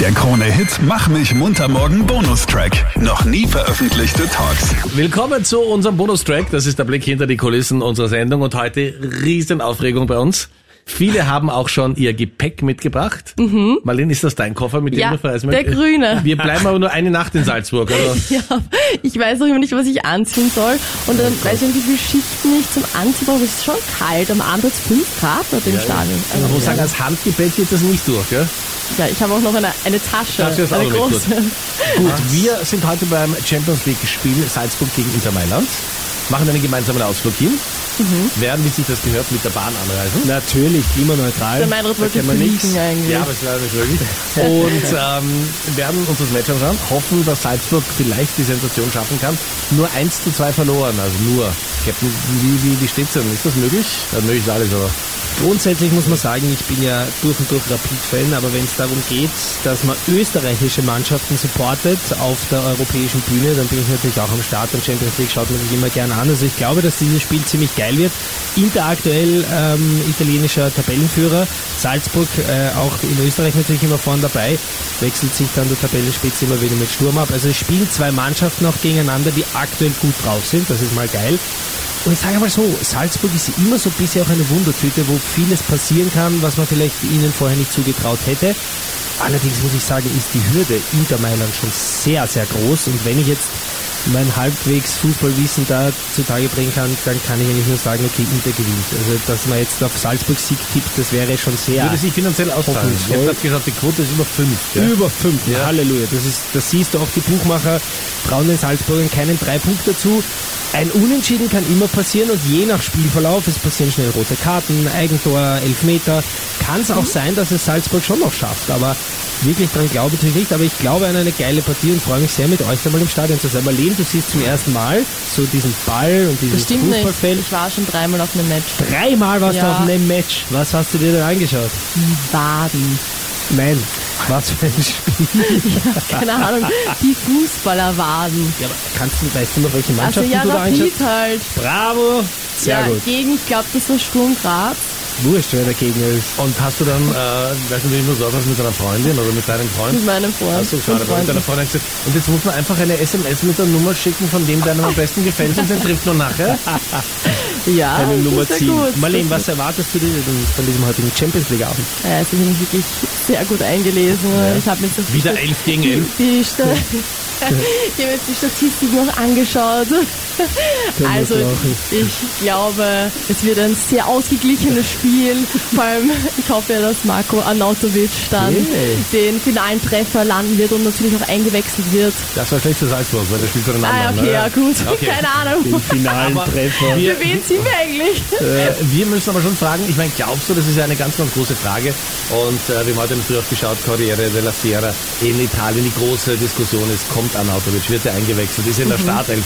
Der Krone-Hit Mach mich munter morgen Bonustrack. Noch nie veröffentlichte Talks. Willkommen zu unserem Bonustrack. Das ist der Blick hinter die Kulissen unserer Sendung und heute riesen Aufregung bei uns. Viele haben auch schon ihr Gepäck mitgebracht. Mhm. Marlene, ist das dein Koffer, mit dem Ja, du der möchtest? grüne. Wir bleiben aber nur eine Nacht in Salzburg. Also Ja, ich weiß auch immer nicht, was ich anziehen soll. Und dann weiß ich nicht, wie viele Schichten ich zum Anziehen brauche. Es ist schon kalt. Am Abend hat es 5 Grad dort im Stadion. Also, man muss sagen, ja. als Handgepäck geht das nicht durch. Gell? ja, ich habe auch noch eine, eine Tasche. Tasche ist eine große. Gut, wir sind heute beim Champions League Spiel Salzburg gegen Inter Mailand. Machen einen gemeinsamen Ausflug hin. Mhm. Werden, wie sich das gehört, mit der Bahn anreisen. Natürlich, klimaneutral. Der Meinrad wollte wir nichts. eigentlich. Ja, aber es ist leider nicht möglich. Und ähm, werden uns das Match anschauen, hoffen, dass Salzburg vielleicht die Sensation schaffen kann. Nur 1 zu 2 verloren, also nur. Captain, wie, wie, wie steht's denn? Ist das möglich? Ja, möglich ist alles, aber. Grundsätzlich muss man sagen, ich bin ja durch und durch Rapid-Fan, aber wenn es darum geht, dass man österreichische Mannschaften supportet auf der europäischen Bühne, dann bin ich natürlich auch am Start und Champions League schaut man sich immer gerne an. Also ich glaube, dass dieses Spiel ziemlich geil wird. Inter aktuell ähm, italienischer Tabellenführer, Salzburg äh, auch in Österreich natürlich immer vorn dabei, wechselt sich dann der Tabellenspitze immer wieder mit Sturm ab. Also es spielen zwei Mannschaften auch gegeneinander, die aktuell gut drauf sind, das ist mal geil. Und ich sage mal so, Salzburg ist immer so ein bisschen auch eine Wundertüte, wo vieles passieren kann, was man vielleicht ihnen vorher nicht zugetraut hätte. Allerdings muss ich sagen, ist die Hürde Inter Mailand schon sehr, sehr groß. Und wenn ich jetzt mein halbwegs Fußballwissen da zutage bringen kann, dann kann ich eigentlich nur sagen, okay, Inter gewinnt. Also, dass man jetzt auf Salzburg Sieg tippt, das wäre schon sehr... Würde sich finanziell auszahlen. Ich habe geschaut, die Quote ist über 5. Über fünf. Ja. Halleluja. Das ist, das siehst du auch, die Buchmacher trauen den Salzburgern keinen drei Punkte dazu. Ein Unentschieden kann immer passieren und je nach Spielverlauf, es passieren schnell rote Karten, Eigentor, Elfmeter, kann es auch sein, dass es Salzburg schon noch schafft. Aber wirklich dran glaube ich nicht. Aber ich glaube an eine geile Partie und freue mich sehr, mit euch einmal im Stadion zu sein. Marlene, du siehst zum ersten Mal so diesen Ball und dieses stimmt nicht. Fußballfeld. Ich war schon dreimal auf einem Match. Dreimal warst du Ja. auf einem Match. Was hast du dir denn angeschaut? Die Waden. Nein. Was für ein Spiel. Keine Ahnung. Die Fußballerwaden. Ja, aber kannst du, weißt du noch, welche Also Mannschaften ja, du? Rapid halt. Bravo! Sehr ja, gut. gegen, ich glaube, das war Sturm Graz. Wurscht, wer der Gegner ist. Und hast du dann, äh, weiß nicht, wie du so hast, mit deiner Freundin oder mit deinem Freund? Mit meinem Freund. Achso, und schade, mit deiner. Freundin gesagt, und jetzt muss man einfach eine SMS mit der Nummer schicken, von dem deinem am besten gefällt und den trifft man nachher. Ja, Eine das Nummer 10. gut. Marlene, was erwartest du dir denn von diesem heutigen Champions League Abend? Ja, also ich mich wirklich sehr gut eingelesen. Ich habe mir so Wieder 11 gegen 11. die, habe jetzt die Statistik noch angeschaut. Also ich glaube, es wird ein sehr ausgeglichenes Spiel. Vor allem, ich hoffe ja, dass Marco Arnautovic dann Hey. den finalen Treffer landen wird und natürlich auch eingewechselt wird. Das war schlecht für Salzburg, weil der spielt für den Ah, anderen. okay, ne? ja gut. Okay. Keine Ahnung. Den finalen Aber Treffer. wir- Für wen sind wir eigentlich? Äh, wir müssen aber schon fragen, ich meine, glaubst du, das ist ja eine ganz, ganz große Frage und äh, wir haben heute früh auch geschaut, Corriere della Sera in Italien, die große Diskussion ist, kommt Arnautovic, wird er eingewechselt, ist er in der Startelf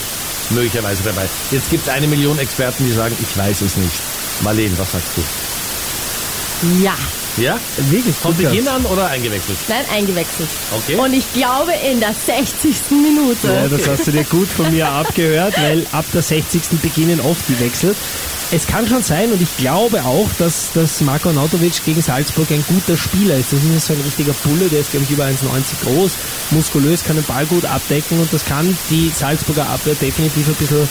möglicherweise dabei. Jetzt gibt es eine Million Experten, die sagen, ich weiß es nicht. Marlene, was sagst du? Ja. Ja? Wirklich Von Beginn an oder eingewechselt? Nein, eingewechselt. Okay. Und ich glaube in der 60. Minute. Ja, das hast du dir gut von mir abgehört, weil ab der 60. beginnen oft die Wechsel. Es kann schon sein und ich glaube auch, dass, dass Marko Nautovic gegen Salzburg ein guter Spieler ist. Das ist so ein richtiger Bulle, der ist glaube ich über 1,90 groß, muskulös, kann den Ball gut abdecken und das kann die Salzburger Abwehr definitiv ein bisschen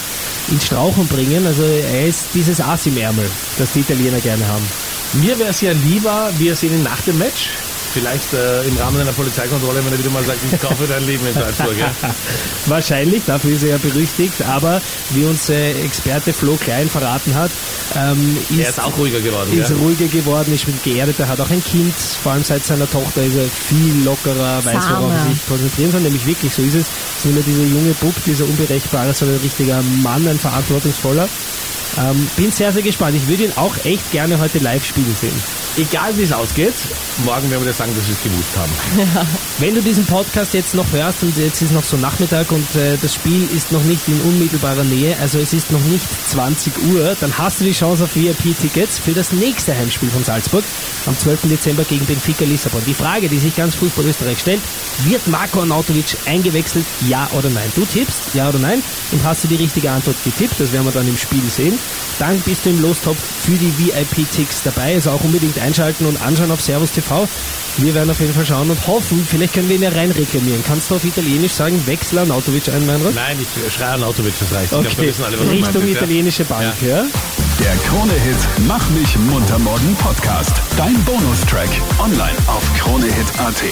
ins Strauchen bringen. Also er ist dieses Ass im Ärmel, das die Italiener gerne haben. Mir wäre es ja lieber, wir sehen ihn nach dem Match. Vielleicht äh, im Rahmen einer Polizeikontrolle, wenn er wieder mal sagt, ich kaufe dein Leben in Salzburg. Ja? Wahrscheinlich, dafür ist er ja berüchtigt, aber wie uns äh, Experte Flo Klein verraten hat, ähm, ist, Er ist auch ruhiger geworden. ist ja? ruhiger geworden, ist mit geerdet, er hat auch ein Kind, vor allem seit seiner Tochter ist er viel lockerer, weiß worauf er sich konzentrieren soll, nämlich wirklich so ist es. Es ist nicht mehr dieser junge Bub, dieser unberechenbare, sondern ein richtiger Mann, ein verantwortungsvoller. Ähm, bin sehr, sehr gespannt. Ich würde ihn auch echt gerne heute live spielen sehen. Egal wie es ausgeht, morgen werden wir dir sagen, dass wir es gewusst haben. Wenn du diesen Podcast jetzt noch hörst und jetzt ist noch so Nachmittag und äh, das Spiel ist noch nicht in unmittelbarer Nähe, also es ist noch nicht 20 Uhr, dann hast du die Chance auf VIP-Tickets für das nächste Heimspiel von Salzburg am 12. Dezember gegen Benfica Lissabon. Die Frage, die sich ganz Fußball Österreich stellt, wird Marco Arnautovic eingewechselt, ja oder nein? Du tippst, ja oder nein? Und hast du die richtige Antwort getippt, das werden wir dann im Spiel sehen. Dann bist du im Lostopf für die VIP-Ticks dabei, also auch unbedingt einschalten und anschauen auf Servus TV. Wir werden auf jeden Fall schauen und hoffen, vielleicht können wir ihn ja rein reklamieren. Kannst du auf Italienisch sagen, wechsel Arnautovic ein, Meinrad? Nein, ich schreie Arnautovic, das reicht. Ich glaub, wir Okay, wissen alle, was Richtung ja. italienische Bank, ja? Der Krone-Hit Mach mich munter morgen Podcast. Dein Bonustrack. Online auf kronehit.at.